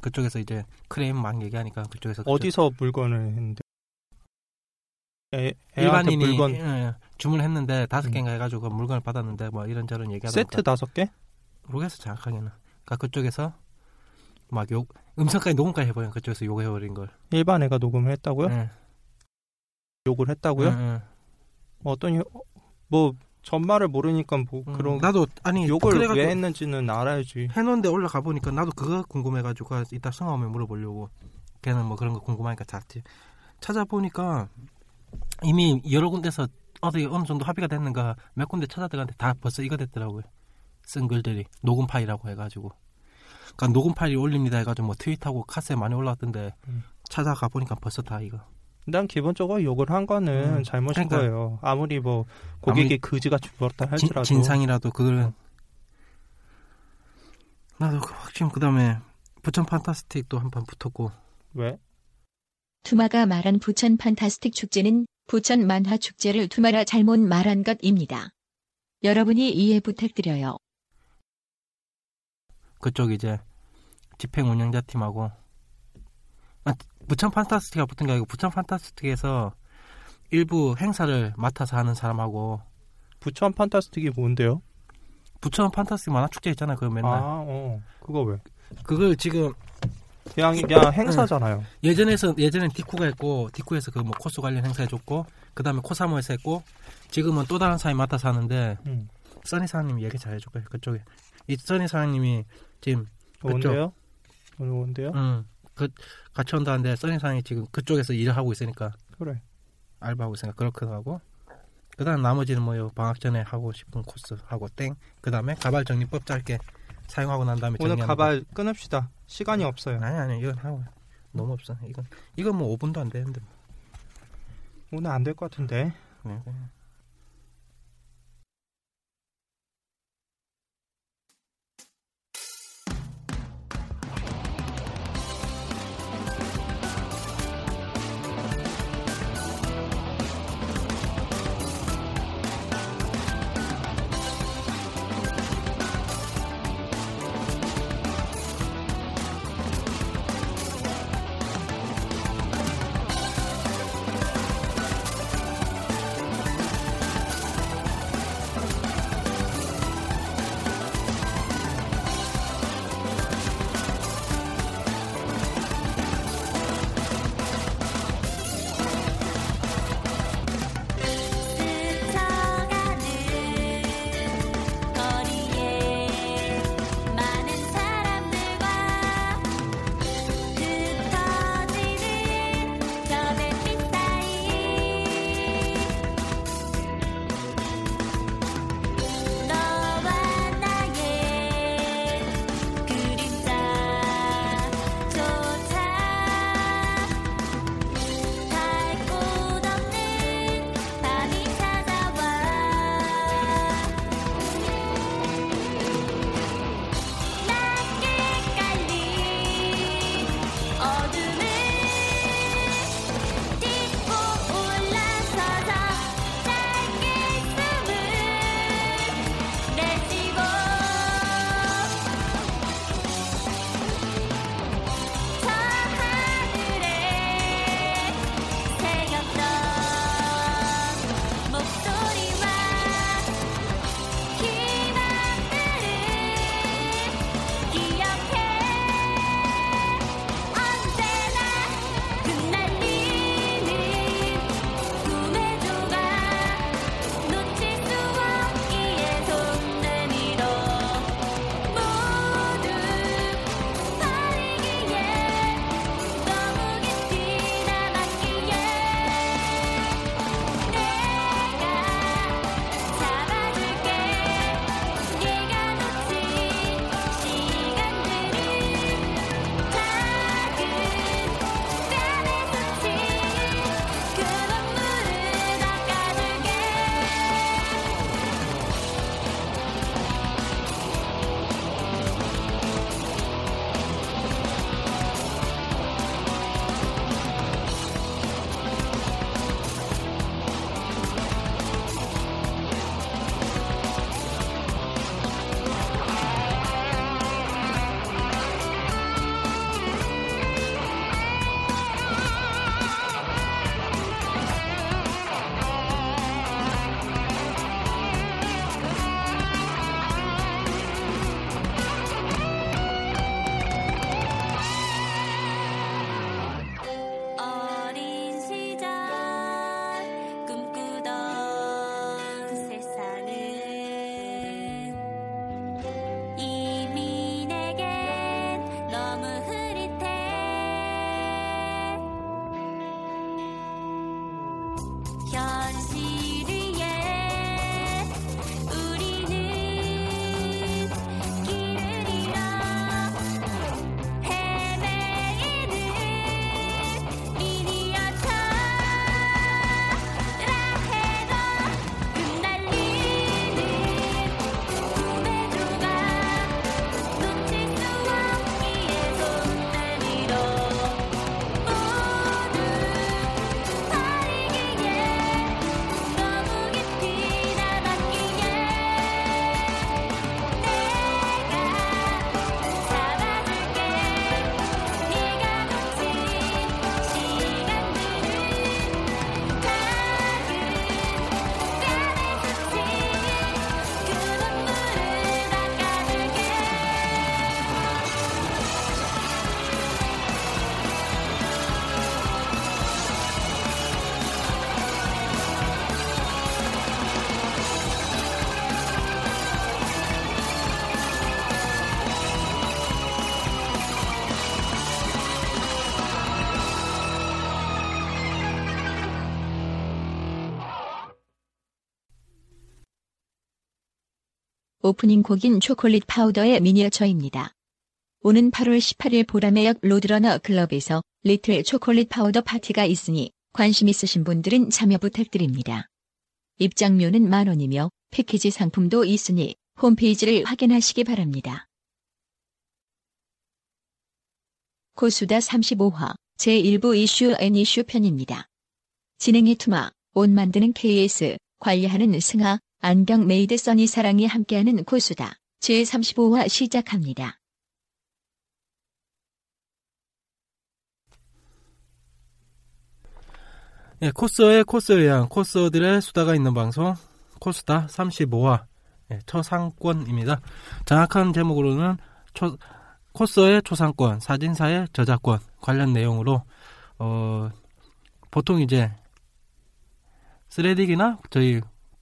그쪽에서 이제 크레임 막 얘기하니까 그쪽에서 어디서 물건을 했는데? 애, 일반인이 물건 예, 주문했는데 다섯 음. 개인가 해가지고 물건을 받았는데 뭐 이런저런 얘기하다 세트 다섯 개? 모르겠어 정확하게는. 그니까 그쪽에서 막 욕 음성까지 녹음까지 해버린 그쪽에서 욕해버린 걸. 일반 애가 녹음을 했다고요? 예. 욕을 했다고요? 예, 예. 어떤 혀- 뭐 전말을 모르니까 뭐 음, 그런 나도 아니 욕을 그래가지고 왜 했는지는 알아야지. 해놓은데 올라가 보니까 나도 그거 궁금해가지고 이따 성화 오면 물어보려고 걔는 뭐 그런 거 궁금하니까 잤지 찾아보니까 이미 여러 군데서 어디 어느 정도 합의가 됐는가 몇 군데 찾아들어갔는데 다 벌써 이거 됐더라고요. 쓴 글들이. 녹음 파일이라고 해가지고. 그러니까 녹음 파일 올립니다 해가지고 뭐 트윗하고 카스에 많이 올라왔던데 음. 찾아가 보니까 벌써 다 이거 난 기본적으로 욕을 한 거는 음, 잘못인 그러니까. 거예요. 아무리 뭐 고객이 그지같이 부었다 진, 할지라도 진 상이라도 그거를 나도 그- 지금 그 다음에 부천 판타스틱도 한 판 붙었고 왜? 투마가 말한 부천 판타스틱 축제는 부천 만화 축제를 투마라 잘못 말한 것입니다. 여러분이 이해 부탁드려요. 그쪽 이제 집행 운영자 팀하고 아, 부천 판타스틱가 붙은 게 아니고 부천 판타스틱에서 일부 행사를 맡아서 하는 사람하고 부천 판타스틱이 뭔데요? 부천 판타스틱 만화 축제 있잖아요. 그 맨날 아, 어. 그거 왜? 그걸 지금 그냥 그냥 행사잖아요. 예전에서 예전엔 디쿠가 했고 디쿠에서 그 뭐 코스 관련 행사 해줬고 그 다음에 코사모에서 했고 지금은 또 다른 사람이 맡아서 하는데 음. 써니 사장님이 얘기 잘 해줄 거예요. 그쪽에 이 써니 사장님이 지금 뭔데요? 오늘 뭔데요? 음, 그 같이 온다는데 써니 사장이 지금 그쪽에서 일을 하고 있으니까 그래. 알바하고 있으니까 그렇기도 하고 그 다음 나머지는 뭐요 방학 전에 하고 싶은 코스 하고 땡 그 다음에 가발 정리법 짧게 사용하고 난 다음에 오늘 가발 끊읍시다. 시간이 없어요. 거. 아니 아니 이건 하고 너무 없어 이건 이건 뭐 5분도 안 되는데 오늘 안 될 것 같은데. 네, 오프닝 곡인 초콜릿 파우더의 미니어처입니다. 오는 8월 18일 보라매역 로드러너 클럽에서 리틀 초콜릿 파우더 파티가 있으니 관심 있으신 분들은 참여 부탁드립니다. 입장료는 만원이며 패키지 상품도 있으니 홈페이지를 확인하시기 바랍니다. 고수다 35화 제1부 이슈 and 이슈 편입니다. 진행의 투마, 옷 만드는 KS, 관리하는 승하, 안경 메이드 써니 사랑이 함께하는 코수다. 제35화 시작합니다. 예, 코스의 코스에 의한 코스들의 수다가 있는 방송 코스다 35화 예, 초상권입니다. 정확한 제목으로는 초, 코스의 초상권, 사진사의 저작권 관련 내용으로 어, 보통 이제 스레딕이나 저희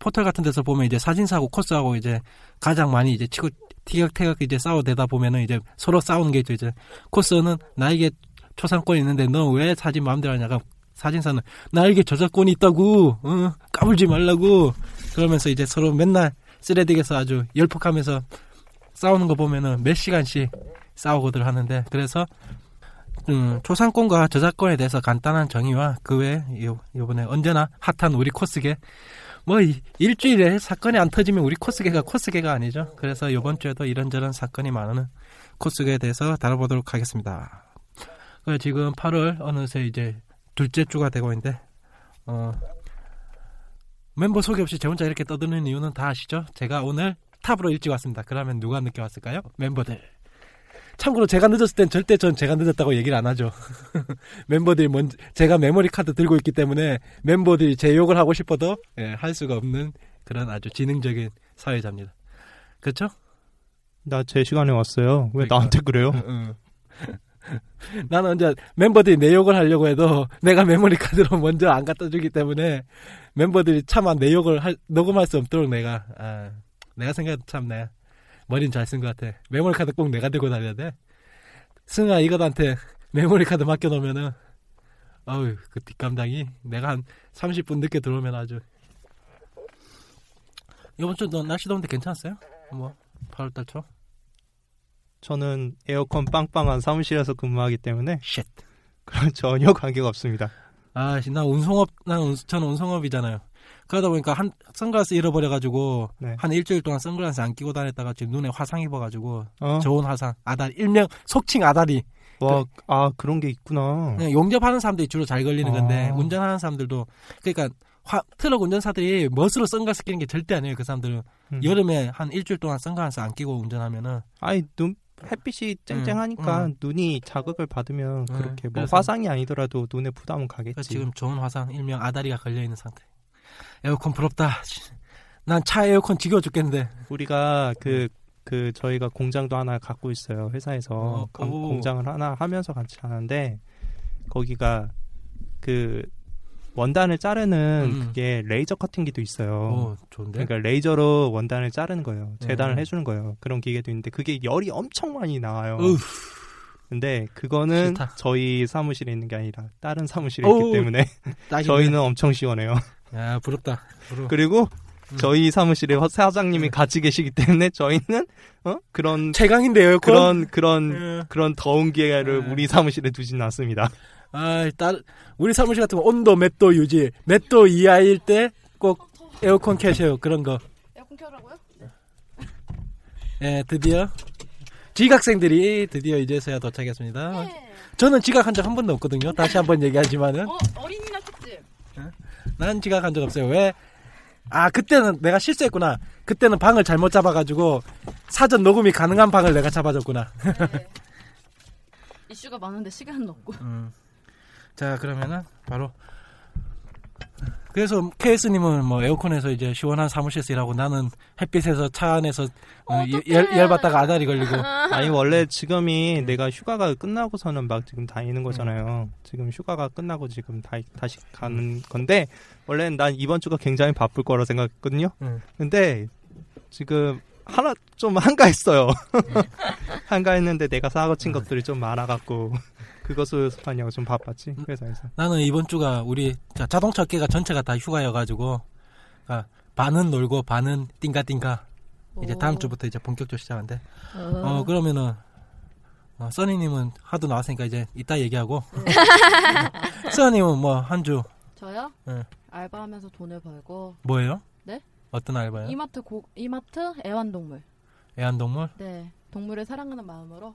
포털 같은 데서 보면 이제 사진사하고 코스하고 이제 가장 많이 이제 치고 티격태격 이제 싸워대다 보면은 이제 서로 싸우는 게 있죠. 이제 코스는 나에게 초상권이 있는데 너 왜 사진 마음대로 하냐가 사진사는 나에게 저작권이 있다고. 어, 까불지 말라고. 그러면서 이제 서로 맨날 쓰레딕에서 아주 열폭하면서 싸우는 거 보면은 몇 시간씩 싸우고들 하는데 그래서 음, 초상권과 저작권에 대해서 간단한 정의와 그 외에 요, 요번에 언제나 핫한 우리 코스계 뭐 이- 일주일에 사건이 안 터지면 우리 코스계가 코스계가 아니죠. 그래서 요번 주에도 이런저런 사건이 많은 코스계에 대해서 다뤄보도록 하겠습니다. 그래 지금 8월 어느새 이제 둘째 주가 되고 있는데 어, 멤버 소개 없이 제 혼자 이렇게 떠드는 이유는 다 아시죠? 제가 오늘 탑으로 일찍 왔습니다. 그러면 누가 늦게 왔을까요? 멤버들. 참고로 제가 늦었을 땐 절대 전 제가 늦었다고 얘기를 안 하죠. 멤버들이 먼저 제가 메모리 카드 들고 있기 때문에 멤버들이 제 욕을 하고 싶어도 예, 할 수가 없는 그런 아주 지능적인 사회자입니다. 그렇죠? 나 제 시간에 왔어요. 왜 그러니까. 나한테 그래요? 응. 나는 언제 멤버들이 내 욕을 하려고 해도 내가 메모리 카드로 먼저 안 갖다 주기 때문에 멤버들이 차마 내 욕을 할- 녹음할 수 없도록 내가 아, 내가 생각해도 참 내가 머리는 잘 쓴 것 같아. 메모리 카드 꼭 내가 들고 다녀야 돼. 승아 이것한테 메모리 카드 맡겨 놓으면은 어우 그 뒷감당이 내가 한 30분 늦게 들어오면 아주 이번 주도 날씨 더운데 괜찮았어요? 뭐 8월달 초? 저는 에어컨 빵빵한 사무실에서 근무하기 때문에 shit. 그런 전혀 관계가 없습니다. 아, 나 운송업, 난 운, 저는 운송업이잖아요. 그러다 보니까 한 선글라스 잃어버려 가지고 네. 한 일주일 동안 선글라스 안 끼고 다녔다가 지금 눈에 화상 입어 가지고 어? 좋은 화상, 아다리, 일명 속칭 아다리. 와, 아 그런 게 있구나. 그냥 용접하는 사람들이 주로 잘 걸리는 건데 아. 운전하는 사람들도 그러니까 화, 트럭 운전사들이 멋으로 선글라스 끼는 게 절대 아니에요. 그 사람들은 음. 여름에 한 일주일 동안 선글라스 안 끼고 운전하면은 아이 눈 햇빛이 쨍쨍하니까 음. 눈이 자극을 받으면 음, 그렇게 뭐 화상이 아니더라도 눈에 부담은 가겠지. 지금 좋은 화상, 일명 아다리가 걸려 있는 상태. 에어컨 부럽다. 난 차 에어컨 지겨워 죽겠는데. 우리가 그, 그, 저희가 공장도 하나 갖고 있어요. 회사에서. 어, 강- 오. 공장을 하나 하면서 같이 하는데, 거기가 그, 원단을 자르는 음. 그게 레이저 커팅기도 있어요. 오, 좋은데. 그러니까 레이저로 원단을 자르는 거예요. 재단을 음. 해주는 거예요. 그런 기계도 있는데, 그게 열이 엄청 많이 나와요. 어우, 근데 그거는 싫다. 저희 사무실에 있는 게 아니라 다른 사무실에 어우, 있기 때문에. 저희는 엄청 시원해요. 야 부럽다. 부러워. 그리고 음. 저희 사무실에 화- 사장님이 같이 계시기 때문에 저희는 어 그런 최강인데 에어컨. 그런 그런 예. 그런 더운 기회를 예. 우리 사무실에 두진 않습니다. 아, 딸 우리 사무실 같은 거 온도 몇 도 유지, 몇 도 이하일 때 꼭 에어컨 켜셔요. 그런 거. 에어컨 켜라고요? 예, 드디어 지각생들이 드디어 이제서야 도착했습니다. 네. 저는 지각한 적 한 번도 없거든요. 다시 한 번 얘기하지만은 어 어린이날 특집. 난 지각한 적 없어요. 왜? 아 그때는 내가 실수했구나. 그때는 방을 잘못 잡아가지고 사전 녹음이 가능한 방을 내가 잡아줬구나. 네. 이슈가 많은데 시간은 없고. 음. 자 그러면은 바로 그래서 KS님은 뭐 에어컨에서 이제 시원한 사무실에서 일하고 나는 햇빛에서 차 안에서 어, 어, 열, 어떡해. 열 받다가 아다리 걸리고 아니 원래 지금이 내가 휴가가 끝나고서는 막 지금 다니는 거잖아요. 지금 휴가가 끝나고 지금 다, 다시 가는 건데 원래는 난 이번 주가 굉장히 바쁠 거라 생각했거든요. 음. 근데 지금 하나 좀 한가했어요. 한가했는데 내가 사고 친 것들이 좀 많아갖고 그것을 하냐고 좀 바빴지 회사에서. 나는 이번 주가 우리 자, 자동차 업계가 전체가 다 휴가여가지고 아, 반은 놀고 반은 띵가띵가 이제 오. 다음 주부터 이제 본격적으로 시작한대. 어. 어 그러면은 어, 써니님은 하도 나왔으니까 이제 이따 얘기하고 써니님은 뭐 한 주 저요? 네. 알바하면서 돈을 벌고 뭐예요? 네? 어떤 알바요? 이마트 고 이마트 애완동물. 애완동물? 네. 동물을 사랑하는 마음으로.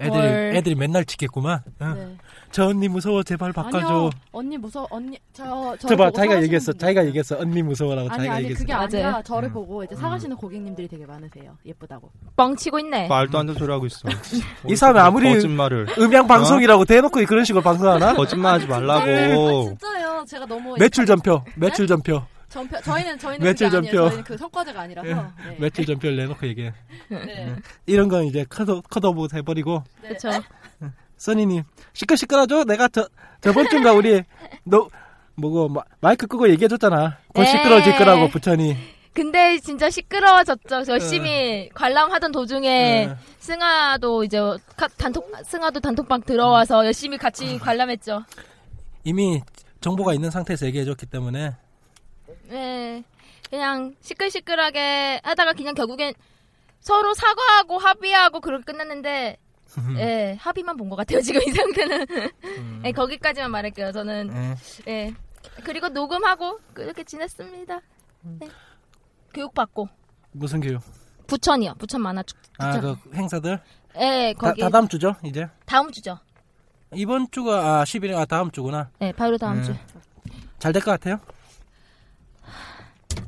애들이 헐. 애들이 맨날 찍겠구만. 응. 네. 저 언니 무서워 제발 바꿔줘. 아니요. 언니 무서워. 언니 저 저. 저봐 자기가 얘기했어. 자기가 얘기했어. 언니 무서워라고 아니 자기가 아니 얘기했어. 그게 아니라 맞아요. 저를 음. 보고 이제 사가시는 고객님들이 되게 많으세요. 예쁘다고. 뻥치고 있네. 말도 안 되는 소리 하고 있어. 이 사람이 아무리 거짓말을 음향 방송이라고 대놓고 그런 식으로 방송하나? 거짓말하지 아, 말라고. 진짜요. 제가 너무 매출 전표, 매출 전표, 전표 저희는 저희는 아니에요. 전표. 저희는 그 성과제가 아니라서. 네. 매출 전표를 내놓고 얘기해. 네. 이런 건 이제 컷오, 컷오브 해버리고 네. 그쵸. 써니님 시끌 시끌하죠? 내가 저 저번 주인가 우리 너 뭐고 마, 마이크 끄고 얘기해줬잖아. 곧 네. 시끄러질 거라고 부천이. 근데 진짜 시끄러워졌죠. 열심히 관람하던 도중에 어. 승아도 이제 카- 단톡 승아도 단톡방 들어와서 열심히 같이 관람했죠. 이미 정보가 있는 상태에서 얘기해줬기 때문에 네, 그냥 시끌시끌하게 하다가 그냥 결국엔 서로 사과하고 합의하고 그렇게 끝났는데, 예, 합의만 본 것 같아요 지금 이 상태는. 예, 거기까지만 말할게요. 저는 예. 예. 그리고 녹음하고 그렇게 지냈습니다. 네. 교육 받고 무슨 교육? 부천이요. 부천 만화 축. 아 그 행사들 예, 다, 거기 다 다음 주죠 이제 다음 주죠. 이번 주가 아 10일 아 다음 주구나. 예, 바로 다음 음. 주. 잘 될 것 같아요?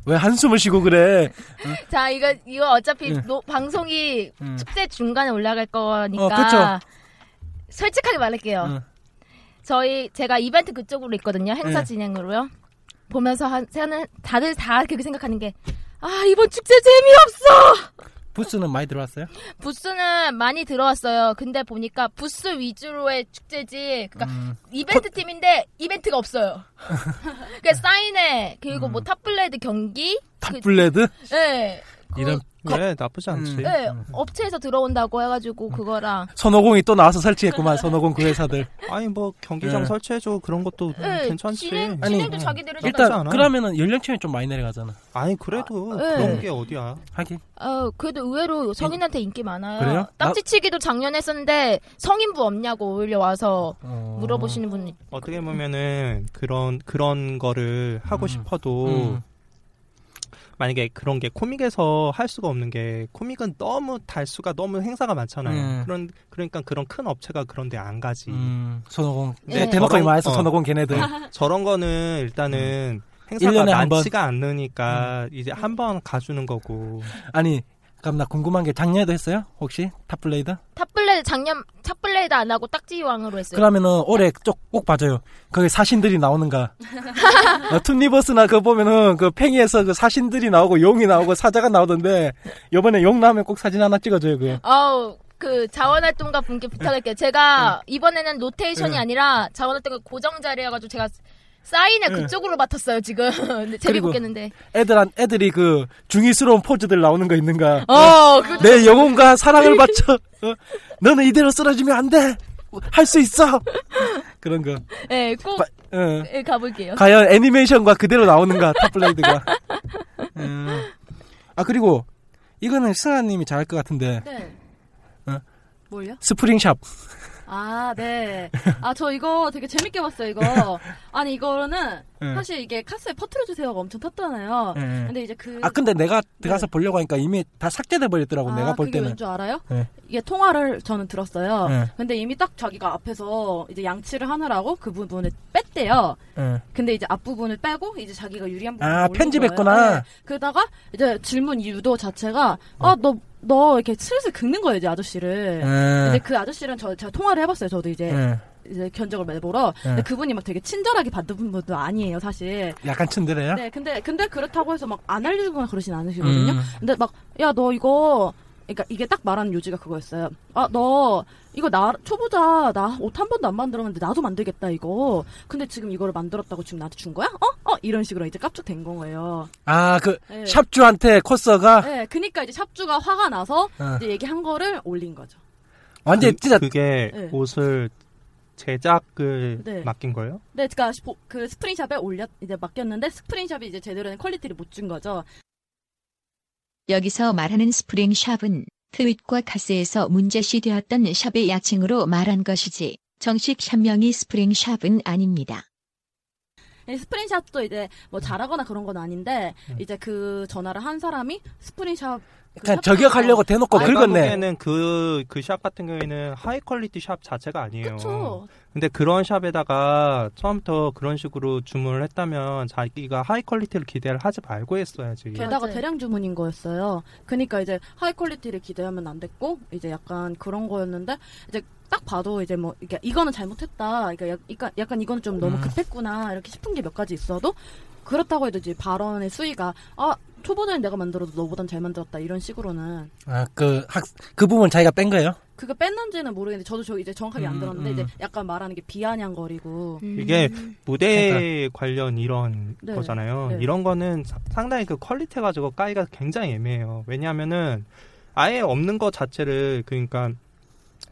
왜 한숨을 쉬고 그래? 자, 이거 이거 어차피 음. 노- 방송이 음. 축제 중간에 올라갈 거니까 어. 솔직하게 말할게요. 응. 저희 제가 이벤트 그쪽으로 있거든요. 행사 네. 진행으로요. 보면서 한 다들 다 그렇게 생각하는 게 아, 이번 축제 재미없어. 부스는 많이 들어왔어요? 부스는 많이 들어왔어요. 근데 보니까 부스 위주로의 축제지. 그러니까 음. 이벤트 팀인데 이벤트가 없어요. 그러니까 사인회 그리고 뭐 탑블레이드 경기 그, 탑블레이드 예. 그, 이런 그래 나쁘지 않지. 음. 예, 업체에서 들어온다고 해가지고 그거랑 손오공이 또 나와서 설치했구만 손오공 그 회사들. 아니 뭐 경기장 네. 설치해줘 그런 것도 예, 괜찮지. 진행, 아니, 진행도 음. 자기들이 일단- 않아. 그러면은 연령층이 좀 많이 내려가잖아. 아니 그래도 아, 네. 그런 게 어디야. 하긴 어, 그래도 의외로 성인한테 인기 많아요. 그래요? 딱지치기도 작년에 했었는데 성인부 없냐고 오히려 와서 어... 물어보시는 분이 어떻게 보면은 그런 그런 거를 하고 음. 싶어도 음. 만약에 그런 게 코믹에서 할 수가 없는 게 코믹은 너무 달수가 너무 행사가 많잖아요. 음. 그런 그러니까 그런 큰 업체가 그런데 안 가지. 음, 손오공 네. 대놓고 저런- 이마에서 어. 걔네들 저런 거는 일단은 일 행사가. 많지가 않으니까 이제 한 번 가주는 거고. 아니 그럼 나 궁금한 게 작년에도 했어요? 혹시 탑블레이드? 탑블레이드 작년 탑블레이드 안 하고 딱지왕으로 했어요. 그러면은 올해 쪽꼭 봐줘요. 거기 사신들이 나오는가? 어, 툰리버스나 그거 보면은 그 팽이에서 그 사신들이 나오고 용이 나오고 사자가 나오던데 요번에 용 나오면 꼭 사진 하나 찍어줘요 그. 아우 그 자원활동가 분께 부탁할게요. 제가 이번에는 로테이션이 네. 아니라 자원활동가 고정 자리여가지고 제가 사인을 네. 그쪽으로 맡았어요 지금. 재미없겠는데. 애들한 애들이 그 중의스러운 포즈들 나오는 거 있는가? 어, 그, 내 영혼과 사랑을 바쳐. 어? 너는 이대로 쓰러지면 안 돼. 할 수 있어. 그런 거. 예, 꼭 바- 어. 예, 가볼게요. 과연 애니메이션과 그대로 나오는가 탑블레이드가. 음. 아 그리고 이거는 승아님이 잘할 것 같은데 네. 어? 뭘요? 스프링샵. 아, 네. 아, 저 이거 되게 재밌게 봤어요, 이거. 아니, 이거는 네. 사실 이게 카스에 퍼트려주세요가 엄청 탔잖아요. 예. 근데 이제 그. 아 근데 내가 들어가서 보려고 하니까 이미 다 삭제돼 버렸더라고 내가 볼 그게 때는. 왠줄 알아요? 네. 이게 통화를 저는 들었어요. 네. 근데 이미 딱 자기가 앞에서 이제 양치를 하느라고 그 부분을 뺐대요. 예. 근데 이제 앞부분을 빼고 이제 자기가 유리한 부분을 아 올린 편집했구나. 네. 그러다가 이제 질문 유도 자체가 아너 너 이렇게 슬슬 긁는 거예요 이제 아저씨를. 근데 예. 그 아저씨랑 저 제가 통화를 해봤어요. 저도 이제 예. 이제 견적을 매보러. 네. 근데 그분이 막 되게 친절하게 받는 분도 아니에요 사실. 약간 츤데레야. 네, 근데 근데 그렇다고 해서 막 안 알려주거나 그러진 않으시거든요. 음. 근데 막 야 너 이거 그러니까 이게 딱 말하는 요지가 그거였어요. 아 너 이거 나 초보자 나 옷 한 번도 안 만들었는데 나도 만들겠다 이거. 근데 지금 이거를 만들었다고 지금 나한테 준 거야? 어? 어? 이런 식으로 이제 깝죽 된 거예요. 아 그 네. 샵주한테 코스가 네, 그니까 이제 샵주가 화가 나서 어. 이제 얘기한 거를 올린 거죠. 완전 그, 진짜 그게 네. 옷을 제작을 네. 맡긴 거예요? 네, 그니까 그 스프링샵에 올렸 이제 맡겼는데 스프링샵이 이제 제대로 된 퀄리티를 못 준 거죠. 여기서 말하는 스프링 샵은 트윗과 카스에서 문제시 되었던 샵의 약칭으로 말한 것이지 정식 샵명이 스프링 샵은 아닙니다. 이 스프링샵도 이제 뭐 잘하거나 그런 건 아닌데 음. 이제 그 전화를 한 사람이 스프링샵 그 그냥 샵 저격하려고 대놓고 긁었네. 보기에는 그, 그 샵 같은 경우에는 하이 퀄리티 샵 자체가 아니에요. 그쵸. 근데 그런 샵에다가 처음부터 그런 식으로 주문을 했다면 자기가 하이 퀄리티를 기대를 하지 말고 했어야지. 게다가. 대량 주문인 거였어요. 그러니까 이제 하이 퀄리티를 기대하면 안 됐고 이제 약간 그런 거였는데 이제 딱 봐도 이제 뭐 이게 이거는 잘못했다. 그러니까 약- 약간 약간 이거는 좀 너무 음. 급했구나 이렇게 싶은 게 몇 가지 있어도 그렇다고 해도 이제 발언의 수위가 아 초보자인 내가 만들어도 너보단 잘 만들었다 이런 식으로는 아, 그, 학, 그 부분 자기가 뺀 거예요? 그거 뺐는지는 모르겠는데 저도 저 이제 정확하게 안 음, 들었는데 음. 이제 약간 말하는 게 비아냥거리고 이게 음. 무대 관련 이런 네. 거잖아요. 네. 이런 거는 사- 상당히 그 퀄리티 가지고 까기가 굉장히 애매해요. 왜냐하면은 아예 없는 것 자체를 그러니까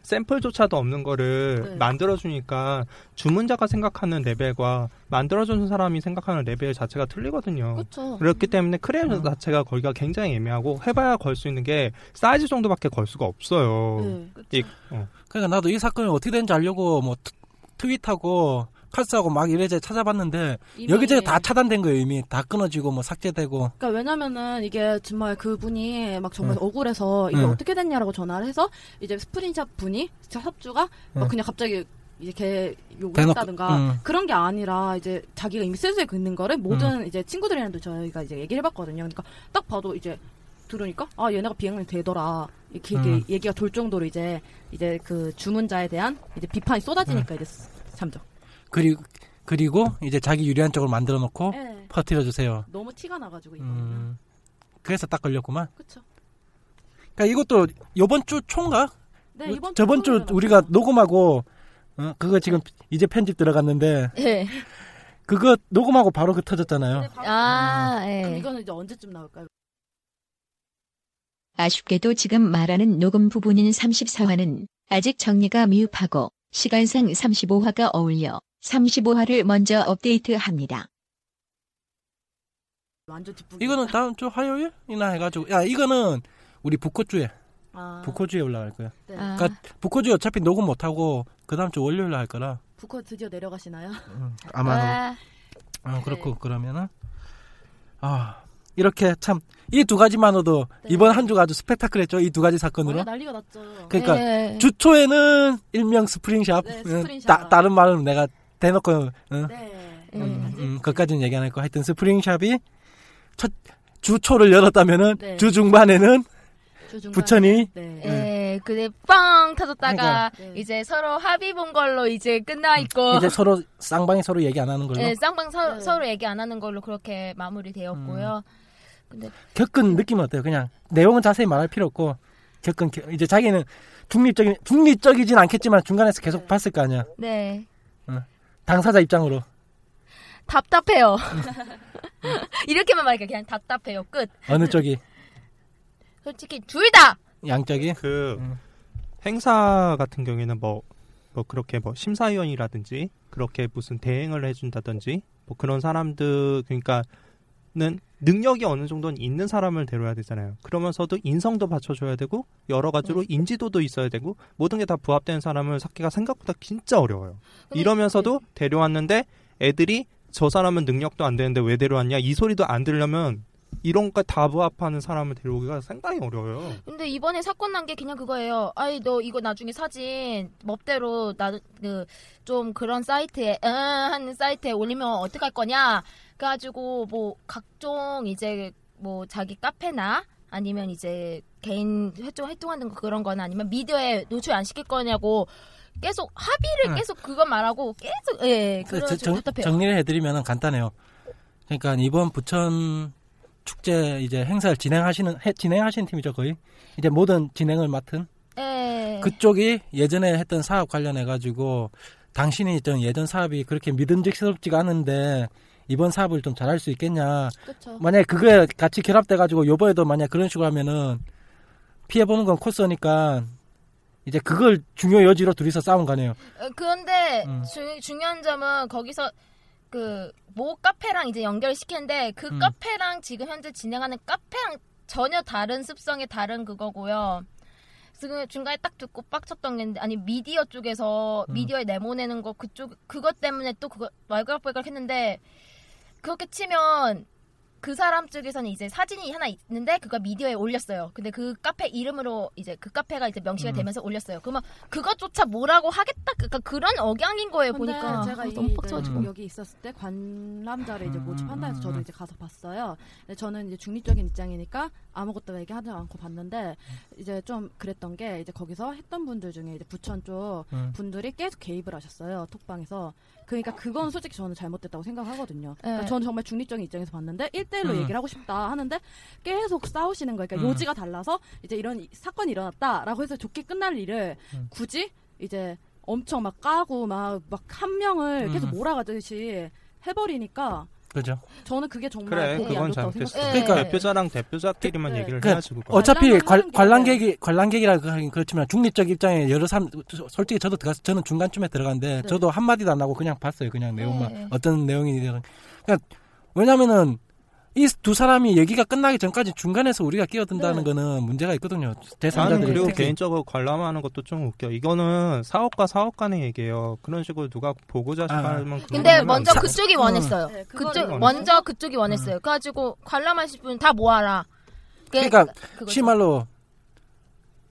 샘플조차도 없는 거를 네. 만들어주니까 주문자가 생각하는 레벨과 만들어주는 사람이 생각하는 레벨 자체가 틀리거든요. 그렇죠. 그렇기 때문에 클레임 음. 자체가 걸기가 굉장히 애매하고 해봐야 걸 수 있는 게 사이즈 정도밖에 걸 수가 없어요. 네. 이- 어. 그러니까 나도 이 사건이 어떻게 된지 알려고 뭐 트, 트윗하고 칼스하고 막 이래저래 찾아봤는데 여기저기 다 차단된 거예요 이미 다 끊어지고 뭐 삭제되고 그러니까 왜냐면은 이게 정말 그분이 막 정말 응. 억울해서 이게 응. 어떻게 됐냐라고 전화를 해서 이제 스프린샵 분이 샵주가 막 응. 그냥 갑자기 이제 걔 욕을 대놓고, 했다든가 응. 그런 게 아니라 이제 자기가 이미 세수에 긋는 거를 모든 이제 친구들이랑도 저희가 이제 얘기를 해봤거든요. 그러니까 딱 봐도 이제 들으니까 아 얘네가 비행을 되더라 이렇게 응. 얘기가 돌 정도로 이제 이제 그 주문자에 대한 이제 비판이 쏟아지니까 이제 참죠. 그리고 그리고 이제 자기 유리한 쪽으로 만들어 놓고 예. 퍼뜨려 주세요. 너무 티가 나가지고 이거는 음, 그래서 딱 걸렸구만. 그쵸. 그러니까 이것도 요번 주 초인가? 네 이번 저번 주 우리가. 녹음하고 어, 그거 지금 이제 편집 들어갔는데 예. 그거 녹음하고 바로 그 터졌잖아요. 네, 바로 아, 그럼 예. 이거는 이제 언제쯤 나올까요? 아쉽게도 지금 말하는 녹음 부분인 34화는 아직 정리가 미흡하고 시간상 35화가 어울려 35화를 먼저 업데이트합니다. 완전. 이거는 다음 주 화요일이나 해가지고 야 이거는 우리 북코주에 아, 북코주에 올라갈 거야. 네. 아, 그러니까 북코주 어차피 녹음 못 하고 그 다음 주 월요일 할 거라 북커 드디어 내려가시나요? 음, 아마 와, 어, 그렇고 네. 그러면은 아 이렇게 참 이 두 가지만으로도 네. 이번 한 주가 아주 스펙타클했죠 이 두 가지 사건으로. 난리가 났죠. 그러니까 네. 주초에는 일명 스프링샵, 네, 응, 스프링샵. 따, 다른 말은 내가 대놓고 응, 네. 음, 음, 음, 그것까지는 얘기 안 했고 하여튼 스프링샵이 첫 주초를 열었다면은 네. 주 중반에는 부천이 네. 예, 근데 빵 터졌다가 네. 이제 서로 합의 본 걸로 이제 끝나 있고 이제 서로 쌍방이 서로 얘기 안 하는 걸로 예, 쌍방 서, 네. 서로 얘기 안 하는 걸로 그렇게 마무리되었고요. 근데 겪은 느낌 은 어때요? 그냥 내용은 자세히 말할 필요 없고 겪은 겨- 이제 자기는 중립적인 중립적이진 않겠지만 중간에서 계속 네. 봤을 거 아니야 네 당사자 입장으로 답답해요. 이렇게만 말하니까 그냥 답답해요. 끝. 어느 쪽이 솔직히 둘 다. 양쪽이 그 음. 행사 같은 경우에는 뭐, 뭐 그렇게 뭐 심사위원이라든지 그렇게 무슨 대행을 해준다든지 뭐 그런 사람들 그러니까는 능력이 어느 정도는 있는 사람을 데려야 되잖아요. 그러면서도 인성도 받쳐줘야 되고 여러 가지로 네. 인지도도 있어야 되고 모든 게 다 부합되는 사람을 찾기가 생각보다 진짜 어려워요. 이러면서도 데려왔는데 애들이 저 사람은 능력도 안 되는데 왜 데려왔냐 이 소리도 안 들려면 이런 거 다 부합하는 사람을 데려오기가 상당히 어려워요. 근데 이번에 사건 난 게 그냥 그거예요. 아이 너 이거 나중에 사진 멋대로 나 그 좀 그런 사이트에 응 하는 사이트에 올리면 어떡할 거냐. 그래가지고 뭐 각종 이제 뭐 자기 카페나 아니면 이제 개인 활동 활동하는 거 그런 거나 아니면 미디어에 노출 안 시킬 거냐고 계속 합의를 응. 계속 그거 말하고 계속 예 그, 정, 답답해요. 정리를 해드리면 간단해요. 그러니까 이번 부천 축제 이제 행사를 진행하시는 해- 진행하시는 팀이죠 거의 이제 모든 진행을 맡은 예. 그쪽이 예전에 했던 사업 관련해 가지고 당신이 있던 예전 사업이 그렇게 믿음직스럽지가 않은데 이번 사업을 좀 잘할 수 있겠냐 그렇죠. 만약에 그거에 같이 결합돼 가지고 요번에도 만약 그런 식으로 하면은 피해 보는 건 코스니까 이제 그걸 중요 여지로 둘이서 싸운 거네요. 어, 그런데 음. 주- 중요한 점은 거기서 그 모 카페랑 이제 연결시키는데 그 음. 카페랑 지금 현재 진행하는 카페랑 전혀 다른 습성의 다른 그거고요. 지금 중간에 딱 듣고 빡쳤던 게 아니 미디어 쪽에서 음. 미디어에 내보내는 거 그쪽 그것 때문에 또 그거 말그락발그락 했는데 그렇게 치면 그 사람 쪽에서는 이제 사진이 하나 있는데 그거 미디어에 올렸어요. 근데 그 카페 이름으로 이제 그 카페가 이제 명시가 음. 되면서 올렸어요. 그러면 그것조차 뭐라고 하겠다. 그러니까 그런 억양인 거예요. 근데 보니까 제가 아, 이 너무 빡쳐가지고. 여기 있었을 때 관람자를 이제 음, 모집한다 해서 음, 저도 음. 이제 가서 봤어요. 근데 저는 이제 중립적인 입장이니까 아무것도 얘기하지 않고 봤는데 이제 좀 그랬던 게 이제 거기서 했던 분들 중에 이제 부천 쪽 음. 분들이 계속 개입을 하셨어요 톡방에서 그러니까 그건 솔직히 저는 잘못됐다고 생각하거든요. 그러니까 네. 저는 정말 중립적인 입장에서 봤는데 1대1로 음. 얘기를 하고 싶다 하는데 계속 싸우시는 거예요. 그러니까 음. 요지가 달라서 이제 이런 이- 사건이 일어났다라고 해서 좋게 끝날 일을 음. 굳이 이제 엄청 막 까고 막 막 한 명을 계속 음. 몰아가듯이 해버리니까 그죠. 저는 그게 정말 그래, 보기 그건 안 좋다고 잘못했어. 생각해요. 네. 그러니까 대표자랑 대표자끼리만 네. 얘기를 그- 해야지 그거. 어차피 관람을 관, 게- 관람객이 관람객이라 하긴 그렇지만 중립적 입장에 여러 사람 솔직히 저도 들어가서 저는 중간쯤에 들어갔는데 네. 저도 한 마디도 안 하고 그냥 봤어요. 그냥 내용만 네. 어떤 내용이든 그냥 왜냐면은 이 두 사람이 얘기가 끝나기 전까지 중간에서 우리가 끼어든다는 네. 거는 문제가 있거든요. 제3자들이 그리고 특히. 개인적으로 관람하는 것도 좀 웃겨. 이거는 사업가 사업 간의 얘기예요. 그런 식으로 누가 보고자 아. 하면 근데 먼저 그쪽이 원했어요. 네, 그쪽 먼저 그쪽이 원했어요. 그래가지고 관람하실 분 다 모아라. 그러니까. 시말로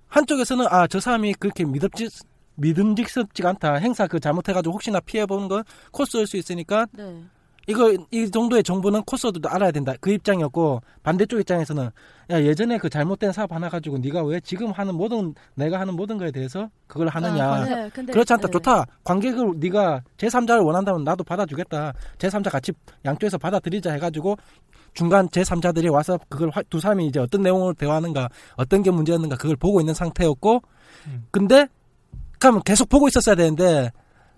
한쪽에서는 아 저 사람이 그렇게 믿음직 믿음직스럽지가 않다. 행사 그 잘못해가지고 혹시나 피해보는 건 코스일 수 있으니까 네. 이거 이 정도의 정보는 코스들도 알아야 된다. 그 입장이었고 반대쪽 입장에서는 야 예전에 그 잘못된 사업 하나 가지고 네가 왜 지금 하는 모든 내가 하는 모든 거에 대해서 그걸 하느냐. 아, 네, 근데 그렇지 않다. 네. 좋다. 관객을 네가 제3자를 원한다면 나도 받아주겠다. 제3자 같이 양쪽에서 받아들이자 해가지고 중간 제3자들이 와서 그걸 화- 두 사람이 이제 어떤 내용을 대화하는가, 어떤 게 문제였는가 그걸 보고 있는 상태였고, 음. 근데 그러면 계속 보고 있었어야 되는데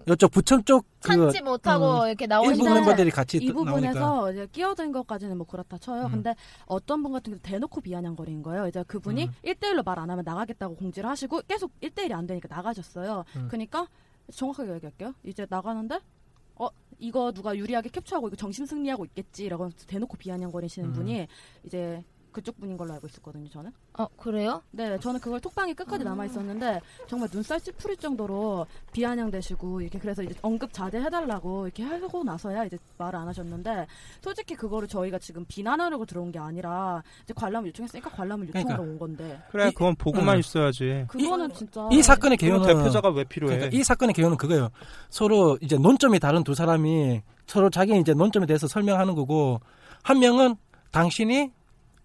이쪽 부천 쪽그 참지 못하고 음, 이렇게 일부 나오니까 멤버들이 같이 이. 부분에서 이제 끼어든 것까지는 뭐 그렇다 쳐요. 음. 근데 어떤 분 같은 경우 대놓고 비아냥거리는 거예요. 이제 그분이 음. 일 1대1로 말 안 하면 나가겠다고 공지를 하시고 계속 1대1이 안 되니까 나가셨어요. 음. 그러니까 정확하게 얘기할게요. 이제 나가는데 어 이거 누가 유리하게 캡처하고 이거 정신 승리하고 있겠지라고 대놓고 비아냥거리시는 음. 분이 이제 그쪽 분인 걸로 알고 있었거든요. 저는. 어 그래요? 네, 저는 그걸 톡방에 끝까지 아. 남아 있었는데 정말 눈살 찌푸릴 정도로 비아냥대시고 이렇게 그래서 이제 언급 자제해달라고 이렇게 하고 나서야 이제 말을 안 하셨는데 솔직히 그거를 저희가 지금 비난하려고 들어온 게 아니라 이제 관람을 요청했으니까 관람을 요청하러 그러니까. 온 건데 그래 이- 그건 보고만 음. 있어야지. 그거는 진짜 이 사건의 개요는 대표자가 왜 필요해? 그러니까 이 사건의 개요는 그거예요. 서로 이제 논점이 다른 두 사람이 서로 자기 이제 논점에 대해서 설명하는 거고 한 명은 당신이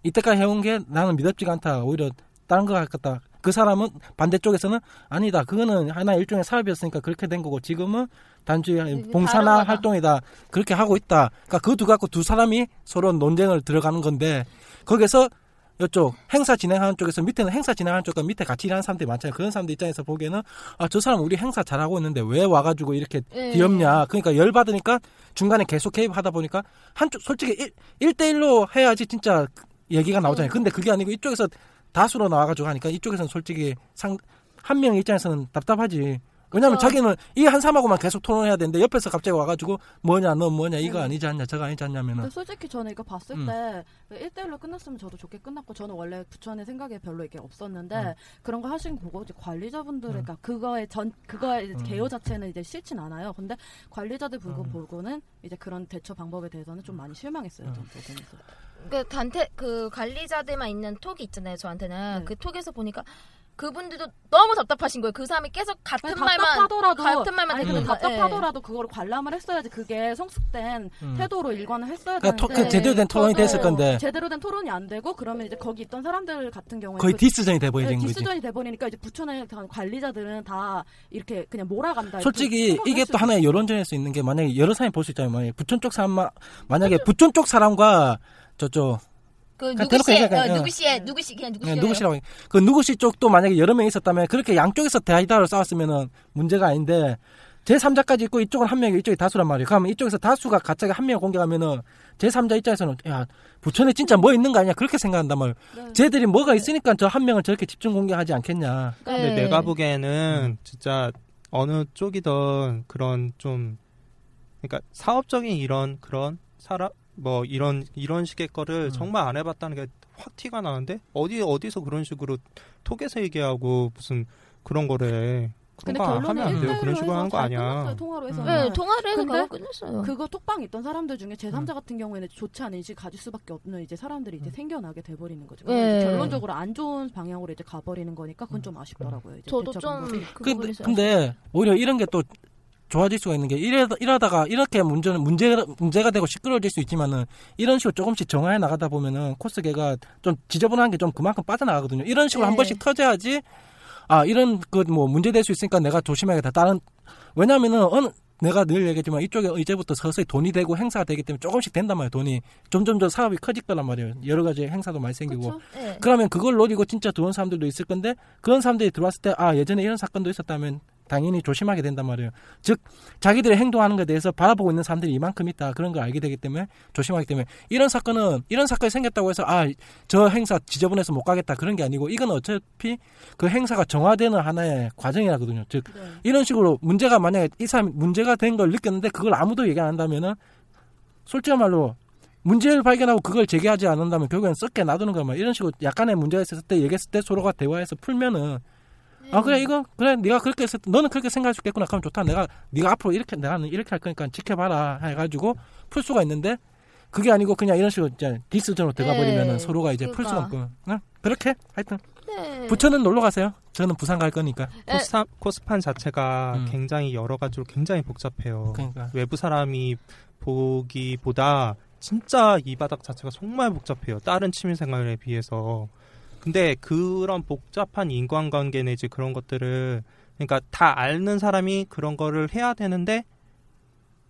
이때까지 해온 게 나는 믿었지가 않다. 오히려 다른 거 같다. 그 사람은 반대쪽에서는 아니다. 그거는 하나 의 일종의 사업이었으니까 그렇게 된 거고 지금은 단지 봉사나. 활동이다. 그렇게 하고 있다. 그러니까 그 두 갖고 두 사람이 서로 논쟁을 들어가는 건데 거기서 이쪽 행사 진행하는 쪽에서 밑에는 행사 진행하는 쪽과 밑에 같이 일하는 사람들이 많잖아요. 그런 사람들 입장에서 보기에는 아 저 사람 우리 행사 잘하고 있는데 왜 와가지고 이렇게 예. 뒤엎냐. 그러니까 열 받으니까 중간에 계속 개입하다 보니까 한쪽 솔직히 일, 일대일로 해야지 진짜 얘기가 나오잖아요. 근데 그게 아니고 이쪽에서 다수로 나와가지고 하니까 이쪽에서는 솔직히 상 한 명 입장에서는 답답하지. 왜냐면. 자기는 이 한 사람하고만 계속 토론해야 되는데 옆에서 갑자기 와가지고 뭐냐 너 뭐냐 이거 네. 아니지 않냐 저거 아니지 않냐면은 근데 솔직히 저는 이거 봤을 음. 때 1대1로 끝났으면 저도 좋게 끝났고 저는 원래 부천의 생각에 별로 이게 없었는데 음. 그런 거 하신 거 보고 이제 관리자분들 음. 그러니까 그거의 전 그거의 음. 개요 자체는 이제 싫진 않아요. 근데 관리자들 보고 음. 보고는 이제 그런 대처 방법에 대해서는 좀 많이 실망했어요. 음. 전 부분에서. 그 단테 그 관리자들만 있는 톡이 있잖아요. 저한테는 네. 그 톡에서 보니까 그분들도 너무 답답하신 거예요. 그 사람이 계속 같은 아니, 말만 답답하더라도 같은 말만 아니 다- 답답하더라도 그걸 관람을 했어야지 그게 성숙된 음. 태도로 일관을 했어야 그러니까 토- 되는데 그 제대로 된 토론이 됐을 건데 제대로 된 토론이 안 되고 그러면 이제 거기 있던 사람들 같은 경우에 거의 그 디스전이 네, 돼버리는 거지. 디스전이 돼버리니까 이제 부천의 다- 관리자들은 다 이렇게 그냥 몰아간다. 솔직히 이게 또 하나의 여론전일 수 있는 게 만약에 여러 사람이 볼 수 있잖아요. 만약에 부천 쪽 사람 만약에 부천 쪽 사람과 저쪽 그 그냥 누구 씨의 대놓고 어, 얘기하니까, 누구 씨의 누구 씨 그냥 누구 네, 누구시라고 해. 그 누구시 쪽도 만약에 여러 명 있었다면 그렇게 양쪽에서 다이다이로 싸웠으면은 문제가 아닌데 제 3자까지 있고 이쪽은 한 명이 이쪽이 다수란 말이에요. 그러면 이쪽에서 다수가 갑자기 한명 공격하면은 제 3자 입장에서는 야 부천에 진짜 뭐 있는 거 아니야 그렇게 생각한단 말이에요. 네. 쟤들이 뭐가 있으니까 저 한 명을 저렇게 집중 공격하지 않겠냐. 근데 네. 내가 보기에는 음. 진짜 어느 쪽이든 그런 좀 그러니까 사업적인 이런 그런 사람 뭐 이런 이런 식의 거를 음. 정말 안 해봤다는 게 확 티가 나는데 어디 어디서 그런 식으로 톡에서 얘기하고 무슨 그런 거래 근데 거 결론은 하면 안 돼요. 그런 식으로 하는 거 아니야. 끝났어요, 통화로 해서. 음. 네, 통화를 해서 근데 끝냈어요. 그거 톡방 있던 사람들 중에 음. 제3자 같은 경우에는 좋지 않은 인식 가질 수밖에 없는 이제 사람들이 이제 생겨나게 돼 버리는 거죠. 네. 결론적으로 안 좋은 방향으로 이제 가 버리는 거니까 그건 좀 아쉽더라고요. 이제 저도 좀. 그 근데 오히려 이런 게 또 좋아질 수가 있는 게 이러다, 이러다가 이렇게 문제는 문제가 문제가 되고 시끄러워질 수 있지만은 이런 식으로 조금씩 정화해 나가다 보면은 코스계가 좀 지저분한 게 좀 그만큼 빠져나가거든요. 이런 식으로 한 네. 번씩 터져야지 아 이런 그 뭐 문제 될 수 있으니까 내가 조심해야겠다. 다른 왜냐면은 어느 내가 늘 얘기했지만 이쪽에 이제부터 서서히 돈이 되고 행사가 되기 때문에 조금씩 된단 말이에요. 돈이 점점 더 사업이 커질 거란 말이에요. 여러 가지 행사도 많이 생기고? 네. 그러면 그걸 노리고 진짜 들어온 사람들도 있을 건데 그런 사람들이 들어왔을 때 아 예전에 이런 사건도 있었다면 당연히 조심하게 된단 말이에요. 즉 자기들의 행동하는 것에 대해서 바라보고 있는 사람들이 이만큼 있다 그런 걸 알게 되기 때문에 조심하기 때문에 이런 사건은 이런 사건이 생겼다고 해서 아 저 행사 지저분해서 못 가겠다 그런 게 아니고 이건 어차피 그 행사가 정화되는 하나의 과정이라거든요. 즉 네. 이런 식으로 문제가 만약에 이 사람이 문제가 된 걸 느꼈는데 그걸 아무도 얘기 안 한다면은 솔직한 말로 문제를 발견하고 그걸 제기하지 않는다면 결국엔 썩게 놔두는 거만 이런 식으로 약간의 문제가 있었을 때 얘기했을 때 서로가 대화해서 풀면은 아 그래 이거 그래 네가 그렇게 했을 때 너는 그렇게 생각할 수 있겠구나 그럼 좋다 내가 네가 앞으로 이렇게 나는 이렇게 할 거니까 지켜봐라 해가지고 풀 수가 있는데 그게 아니고 그냥 이런 식으로 이제 디스전으로 들어가 버리면은 네, 서로가 이제 풀 수가 그러니까. 없고 응? 그렇게 하여튼 네. 부천은 놀러 가세요 저는 부산 갈 거니까 네. 코스타, 코스판 자체가 음. 굉장히 여러 가지로 굉장히 복잡해요. 그러니까 외부 사람이 보기보다 진짜 이 바닥 자체가 정말 복잡해요. 다른 취미 생활에 비해서. 근데 그런 복잡한 인간관계 내지 그런 것들을 그러니까 다 아는 사람이 그런 거를 해야 되는데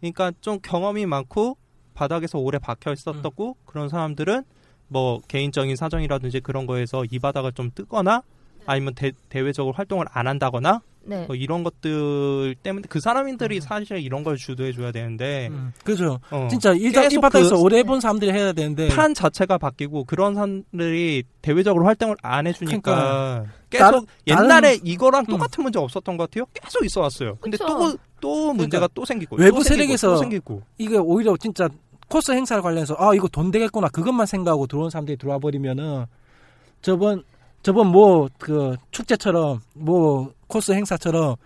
그러니까 좀 경험이 많고 바닥에서 오래 박혀 있었다고 그런 사람들은 뭐 개인적인 사정이라든지 그런 거에서 이 바닥을 좀 뜨거나 아니면 대, 대외적으로 활동을 안 한다거나 네. 뭐 이런 것들 때문에 그 사람들이 사실 이런 걸 주도해 줘야 되는데 음, 그죠 어, 진짜 이, 이 바닥에서 그- 오래 해본 사람들이 해야 되는데 판 자체가 바뀌고 그런 사람들이 대외적으로 활동을 안 해주니까 계속 다른- 옛날에 다른- 이거랑 음. 똑같은 문제 없었던 것 같아요. 계속 있어 왔어요. 근데 그쵸. 또또 문제가 또 생기고 그러니까 외부 또 생기고, 세력에서 또 생기고 이게 오히려 진짜 코스 행사를 관련해서 아 이거 돈 되겠구나 그것만 생각하고 들어온 사람들이 들어와 버리면은 저번 저번 뭐 그 축제처럼 뭐 코스 행사처럼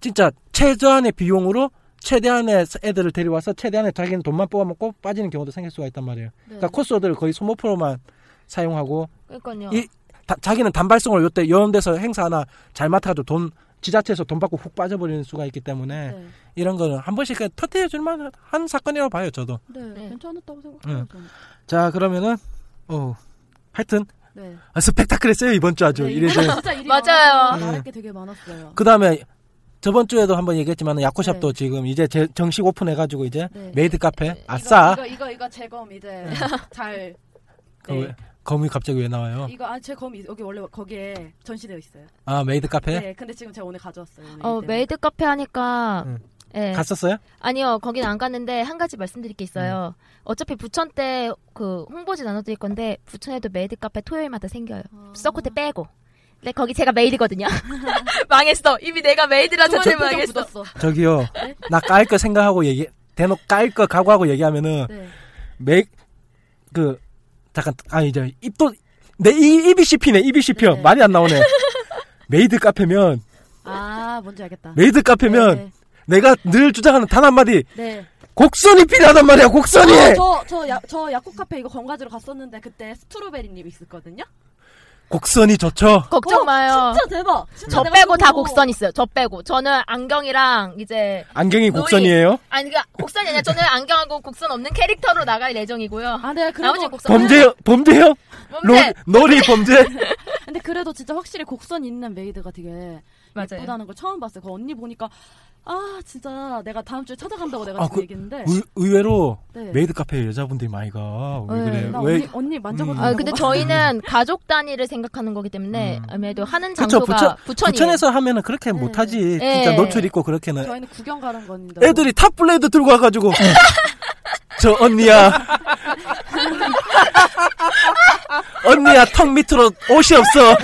진짜 최저한의 비용으로 최대한의 애들을 데려와서 최대한의 자기는 돈만 뽑아먹고 빠지는 경우도 생길 수가 있단 말이에요. 네. 그러니까 코스들을 거의 소모프로만 사용하고 그러니까요. 이- 다- 자기는 단발성으로 요때 이런 데서 행사 하나 잘 맡아가지고 돈 지자체에서 돈 받고 훅 빠져버리는 수가 있기 때문에 네. 이런 거는 한 번씩 그냥 터트려 줄 만한 한 사건이라고 봐요 저도. 네. 네. 괜찮았다고 생각해요. 저는. 자 그러면은 어 하여튼 네. 아, 스펙타클했어요 이번 주 아주 네. 이거 진짜 일이 맞아요. 많았어요. 네. 말할 게 되게 많았어요. 그 다음에 저번 주에도 한번 얘기했지만 야쿠샵도 네. 지금 이제 제- 정식 오픈해가지고 이제 네. 메이드 카페 네, 아싸 이거 이거 이거 제검 이제 잘 그 네. 왜- 검이 갑자기 왜 나와요? 이거 아 제 검이 여기 원래 거기에 전시되어 있어요. 아 메이드 카페 네. 근데 지금 제가 오늘 가져왔어요. 오늘 어. 메이드 카페 하니까 응. 예. 갔었어요? 아니요, 거긴 안 갔는데 한 가지 말씀드릴 게 있어요. 어차피 부천 때 그 홍보지 나눠드릴 건데 부천에도 메이드 카페 토요일마다 생겨요. 아. 서코 때 빼고. 근데 거기 제가 메이드거든요. 망했어. 이미 내가 메이드라 표정 망했어. 저기요 네? 나깔 거 생각하고 얘기 대놓고 깔 거 각오하고 얘기하면은 네. 메그 잠깐 아 이제 입도 내 이, 입이 씹히네 입이 씹혀 네. 말이 안 나오네 메이드 카페면 아 뭔지 알겠다. 메이드 카페면 네, 내가 늘 주장하는 단 한마디 네. 곡선이 필요하단 말이야 곡선이 저저저 약국 카페 이거 건가지로 갔었는데 그때 스트로베리님 있었거든요. 곡선이 좋죠 걱정 어, 마요. 진짜 대박. 진짜 저 내가 빼고 다 곡선 있어요. 저 빼고. 저는 안경이랑 이제 안경이 노이. 곡선이에요 아니 그러니까 곡선이 아니라 저는 안경하고 곡선 없는 캐릭터로 나갈 예정이고요. 아, 네, 그래도 나머지 곡선 범죄 범죄요 범죄. 로, 놀이 범죄 근데 그래도 진짜 확실히 곡선 있는 메이드가 되게 맞아요. 예쁘다는 걸 처음 봤어요. 그 언니 보니까 아 진짜 내가 다음 주에 찾아간다고 내가 아, 지금 그- 얘기했는데 의, 의외로 네. 메이드 카페에 여자분들이 많이 가. 왜 네, 그래? 나 왜? 언니, 언니 만져보는 음. 아 근데 저희는 가족 단위를 생각하는 거기 때문에 음. 아무래도 하는 장소가 부천- 부천이에요. 부천에서 하면은 그렇게 네. 못하지. 네. 진짜 노출 있고 그렇게는. 저희는 구경 가는 건데 애들이 탑블레이드 들고 와가지고. 저 언니야. 언니야 턱 밑으로 옷이 없어.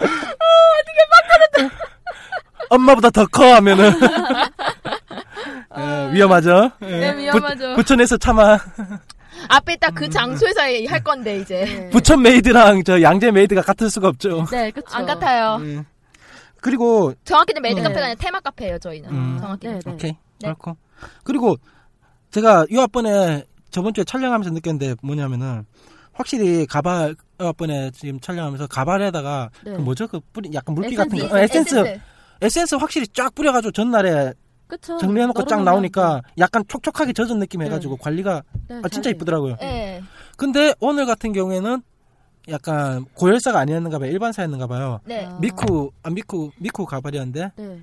어떻게 막 엄마보다 더 커 하면은. 예, 위험하죠. 네, 예. 위험하죠. 부, 천에서 차마 앞에 딱 그 장소에서 할 건데 이제 부천 maid랑 저 양재 maid가 같을 수가 없죠. 네, 그쵸. 안 같아요. 음. 그리고 정확히는 메이드 네. 카페가 아니라 테마 카페예요 저희는. 음. 정확히. 네, 네. 오케이 네. 그렇고 그리고 제가 유학번에 저번 주에 촬영하면서 느꼈는데 뭐냐면은 확실히 가발 번에 지금 촬영하면서 가발에다가 네. 그 뭐죠 그 뿌리 약간 물기 에센스, 같은 거 어, 에센스 에센스. 에센스 확실히 쫙 뿌려가지고 전날에 그쵸. 정리해놓고 쫙 나오니까 약간 촉촉하게 젖은 느낌 네. 해가지고 관리가 네, 아, 잘 진짜. 이쁘더라고요. 예. 근데 오늘 같은 경우에는 약간 고열사가 아니었는가 봐요. 일반사였는가 봐요. 네. 아. 미쿠 아 미쿠 미쿠 가발이었는데 네.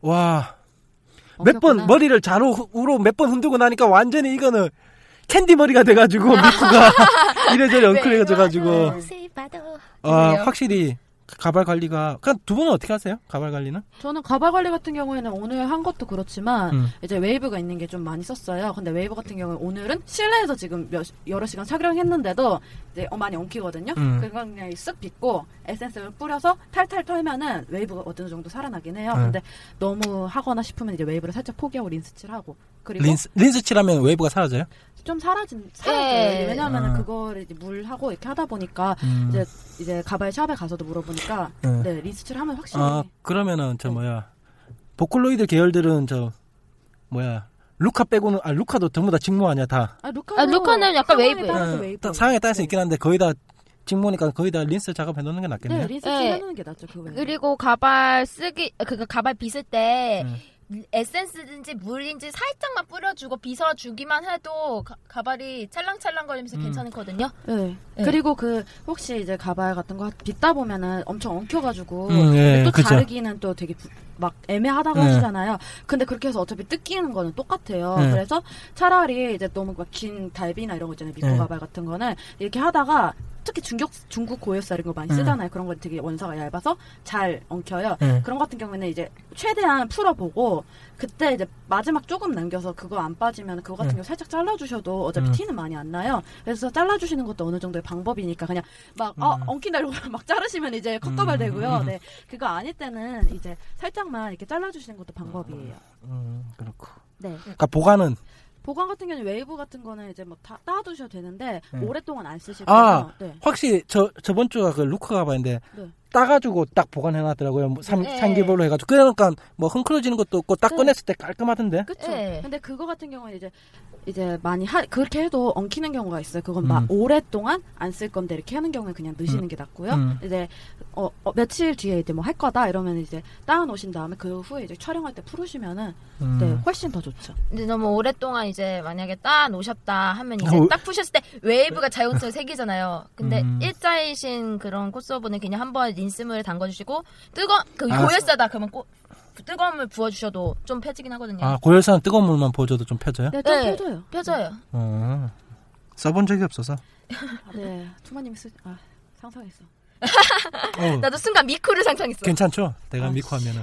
와몇 번. 머리를 좌로 우로 몇 번 흔들고 나니까 완전히 이거는 캔디 머리가 돼가지고 미쿠가 이래저래 엉클어져가지고 외로워서 봐도. 아 그래요? 확실히 가발 관리가 그냥 두 분은 어떻게 하세요? 가발 관리는? 저는 가발 관리 같은 경우에는 오늘 한 것도 그렇지만 음. 이제 웨이브가 있는 게 좀 많이 썼어요. 근데 웨이브 같은 경우에 오늘은 실내에서 지금 몇, 여러 시간 착용했는데도 이제 어, 많이 엉키거든요. 음. 그거 그냥 쓱 빗고 에센스를 뿌려서 탈탈 털면은 웨이브가 어느 정도 살아나긴 해요. 음. 근데 너무 하거나 싶으면 이제 웨이브를 살짝 포기하고 린스칠하고 그리고 린스 린스 칠하면 웨이브가 사라져요? 좀 사라진 사라져요. 예. 왜냐하면은 아. 그거를 이제 물하고 이렇게 하다 보니까 음. 이제 이제 가발 샵에 가서도 물어보니까 네. 네 린스칠 하면 확실히 아 그러면은 저 네. 뭐야 보컬로이드 계열들은 저 뭐야 루카 빼고는 아 루카도 전부 다 직모 아니야 다 아, 루카도 아, 루카는 약간 웨이브예요. 따라서 어, 웨이브. 딱 상황에 따라서 네. 있긴 한데 거의 다 직모니까 거의 다 린스 작업해 놓는 게 낫겠네요. 네, 린스 네. 해 놓는 게 낫죠, 그거. 그리고 가발 쓰기 그거 가발 빗을 때 음. 에센스든지 물인지 살짝만 뿌려주고 빗어 주기만 해도 가, 발이 찰랑찰랑거리면서 음. 괜찮거든요. 네. 네. 그리고 그 혹시 이제 가발 같은 거 빗다 보면은 엄청 엉켜가지고 음, 예, 근데 또 그쵸. 자르기는 또 되게 부- 막 애매하다고 네. 하시잖아요. 근데 그렇게 해서 어차피 뜯기는 거는 똑같아요. 네. 그래서 차라리 이제 너무 막 긴 달비나 이런 거 있잖아요. 미코 네. 가발 같은 거는 이렇게 하다가 특히 중국 중국 고열살 이런 거 많이 네. 쓰잖아요. 그런 건 되게 원사가 얇아서 잘 엉켜요. 네. 그런 거 같은 경우에는 이제 최대한 풀어보고 그때 이제 마지막 조금 남겨서 그거 안 빠지면 그거 같은 네. 경우 살짝 잘라주셔도 어차피 음. 티는 많이 안 나요. 그래서 잘라주시는 것도 어느 정도의 방법이니까 그냥 막 어, 음. 엉킨다 이러고 막 자르시면 이제 컷가발 음. 되고요. 음. 네 그거 아닐 때는 이제 살짝만 이렇게 잘라주시는 것도 방법이에요. 음, 그렇고. 네 그러니까 보관은 보관 같은 경우는 웨이브 같은 거는 이제 뭐 다 따두셔도 되는데 네. 오랫동안 안 쓰실 아. 거예요. 네. 확실히 저 저번 주가 그 루카 가발인데 네. 따가지고 딱 보관해 놨더라고요. 뭐 삼, 네. 상기별로 해가지고 그러니까 뭐 헝클어지는 것도 없고 딱 네. 꺼냈을 때 깔끔하던데. 그쵸. 네. 근데 그거 같은 경우는 이제 이제 많이 하, 그렇게 해도 엉키는 경우가 있어요. 그건 음. 막 오랫동안 안 쓸 건데 이렇게 하는 경우에 그냥 넣으시는 게 낫고요. 음. 이제 어, 어, 며칠 뒤에 이제 뭐 할 거다 이러면 이제 땋아 놓으신 다음에 그 후에 이제 촬영할 때 풀으시면은 음. 네 훨씬 더 좋죠. 근데 너무 오랫동안 이제 만약에 따 놓으셨다 하면 이제 어. 딱 푸셨을 때 웨이브가 자연스레 생기잖아요. 근데 음. 일자이신 그런 코스어분은 그냥 한번 린스물에 담궈주시고 뜨거 그 아, 고열사다 그러면 꼭 뜨거운 물 부어주셔도 좀 펴지긴 하거든요. 아 고열사는 뜨거운 물만 부어줘도 좀 펴져요? 네, 좀 네. 펴져요. 펴져요. 어. 써본 적이 없어서. 네, 투마님이 쓰, 아 상상했어. 어, 나도 순간 미쿠를 상상했어. 괜찮죠? 내가 아, 미코 하면은.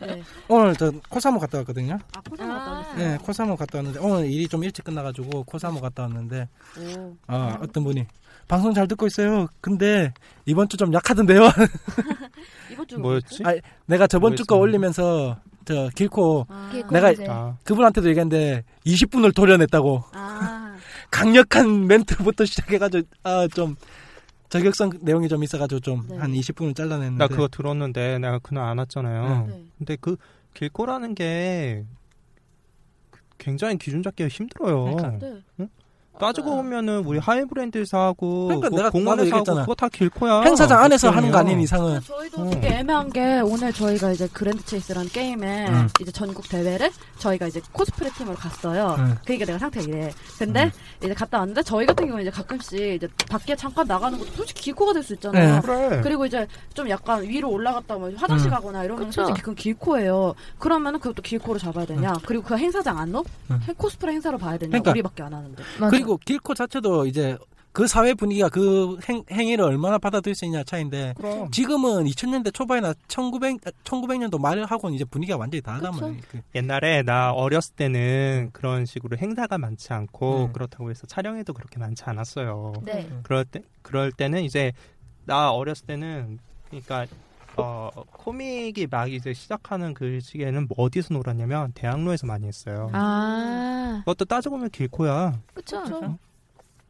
네, 오늘 저 코사모 갔다 왔거든요. 아 아. 갔다 오셨어요. 네, 코사모 갔다 왔는데 오늘 일이 좀 일찍 끝나가지고 코사모 갔다 왔는데 오, 아 어떤 분이 방송 잘 듣고 있어요. 근데 이번 주 좀 약하던데요. 이번 주 뭐였지? 아, 내가 저번 주 거? 올리면서 저 길코 아, 내가- 아, 그분한테도 얘기했는데 20분을 도려냈다고 아, 강력한 멘트부터 시작해가지고 아좀 저격성 내용이 좀 있어가지고 좀 네. 한 20분을 잘라냈는데 나 그거 들었는데 내가 그날 안 왔잖아요. 네. 근데 그 길거라는 게 굉장히 기준 잡기가 힘들어요. 그러니까. 네. 따지고 보면은 우리 하이브랜드사하고 그러니까 그 내가- 나도 공원에서 하고 얘기했잖아. 그거 다 길코야. 행사장 안에서 하는 거. 아닌 이상은 근데 저희도 어. 되게 애매한 게 오늘 저희가 이제 그랜드 체이스라는 게임에 음. 이제 전국 대회를 저희가 이제 코스프레 팀으로 갔어요. 음. 그러니까 내가 상태 이래. 근데 음. 이제 갔다 왔는데 저희 같은 경우는 이제 가끔씩 이제 밖에 잠깐 나가는 것도 솔직히 길코가 될 수 있잖아요. 네. 그래. 그리고 이제 좀 약간 위로 올라갔다 뭐 화장실 음. 가거나 이러면 그쵸. 솔직히 그건 길코예요. 그러면은 그것도 길코로 잡아야 되냐? 그리고 그 행사장 안 넣어? 음. 해- 코스프레 행사로 봐야 되냐? 그러니까. 우리밖에 안 하는데. 맞아. 그리고 길코 자체도 이제 그 사회 분위기가 그 행, 행위를 얼마나 받아들일 수 있냐 차인데 그럼. 지금은 2000년대 초반이나 1900, 1900년도 말하고는 이제 분위기가 완전히 다르단. 말이에요. 그- 옛날에 나 어렸을 때는 그런 식으로 행사가 많지 않고 음. 그렇다고 해서 촬영에도 그렇게 많지 않았어요. 네. 그럴 때 그럴 때는 이제 나 어렸을 때는 그러니까 어, 코믹이 막 이제 시작하는 그 시기에는 뭐 어디서 놀았냐면 대학로에서 많이 했어요. 아, 그것도 따지고 보면 길코야. 그쵸. 그쵸.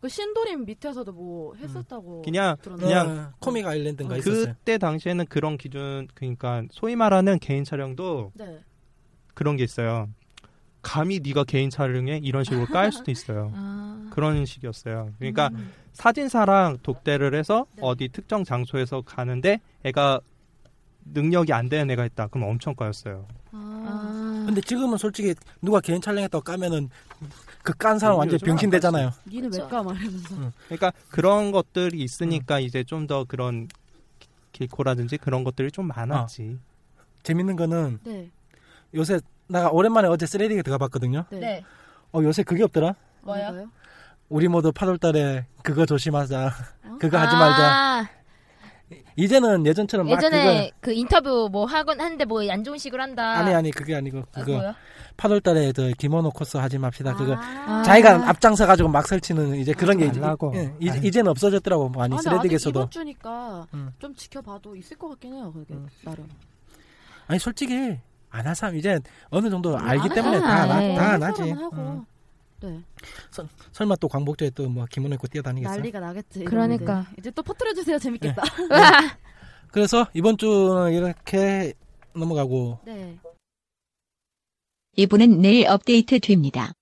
그 신도림 밑에서도 뭐 했었다고 그냥 들었는데. 그냥 어, 코믹 아일랜드인가 있었어요. 그때 당시에는 그런 기준 그러니까 소위 말하는 개인 촬영도 네. 그런 게 있어요. 감히 네가 개인 촬영에 이런 식으로 깔 수도 있어요. 아, 그런 식이었어요. 그러니까 음. 사진사랑 독대를 해서 네. 어디 특정 장소에서 가는데 애가 능력이 안 되는 애가 있다. 그럼 엄청 까였어요. 아. 근데 지금은 솔직히 누가 개인 촬영했다고 까면은 그 깐 사람 완전 요즘 병신 되잖아요. 니는. 왜 까 말하면서. 그러니까 그런 것들이 음. 있으니까 이제 좀 더 그런 길코라든지 그런 것들이 좀 많았지. 재밌는 거는 네. 요새 나가 오랜만에 어제 쓰레기에 들어가 봤거든요. 네. 네. 어 요새 그게 없더라. 뭐요? 우리 모두 8월달에 그거 조심하자. 어? 그거 하지 말자. 아, 이제는 예전처럼 막 예전에 그 인터뷰 뭐 하곤 하는데 뭐 안 좋은 식으로 한다. 아니 아니 그게 아니고 아, 그거 뭐요? 8월달에 저 기모노 코스 하지 맙시다. 그거 아. 자기가 앞장서 가지고 막 설치는 이제 그런 게 이제, 말라고. 예, 이제 아니. 이제는 없어졌더라고. 많이 아, 근데 아직 쓰레기에서도. 이번 주니까 음. 좀 지켜봐도 있을 것 같긴 해요. 그게 음. 나름. 아니 솔직히 안할 사람 이제 어느 정도 안 알기 할 때문에 사람 다, 안 나, 해. 다할안 하지. 사람은 하고. 음. 네. 설마 또 광복절에 또뭐 기모노 입고 뛰어다니겠어. 난리가 나겠지. 그러니까. 이러는데. 이제 또 퍼뜨려 주세요. 재밌겠다. 그래서 이번 주는 이렇게 넘어가고 네. 이분은 내일 업데이트 됩니다.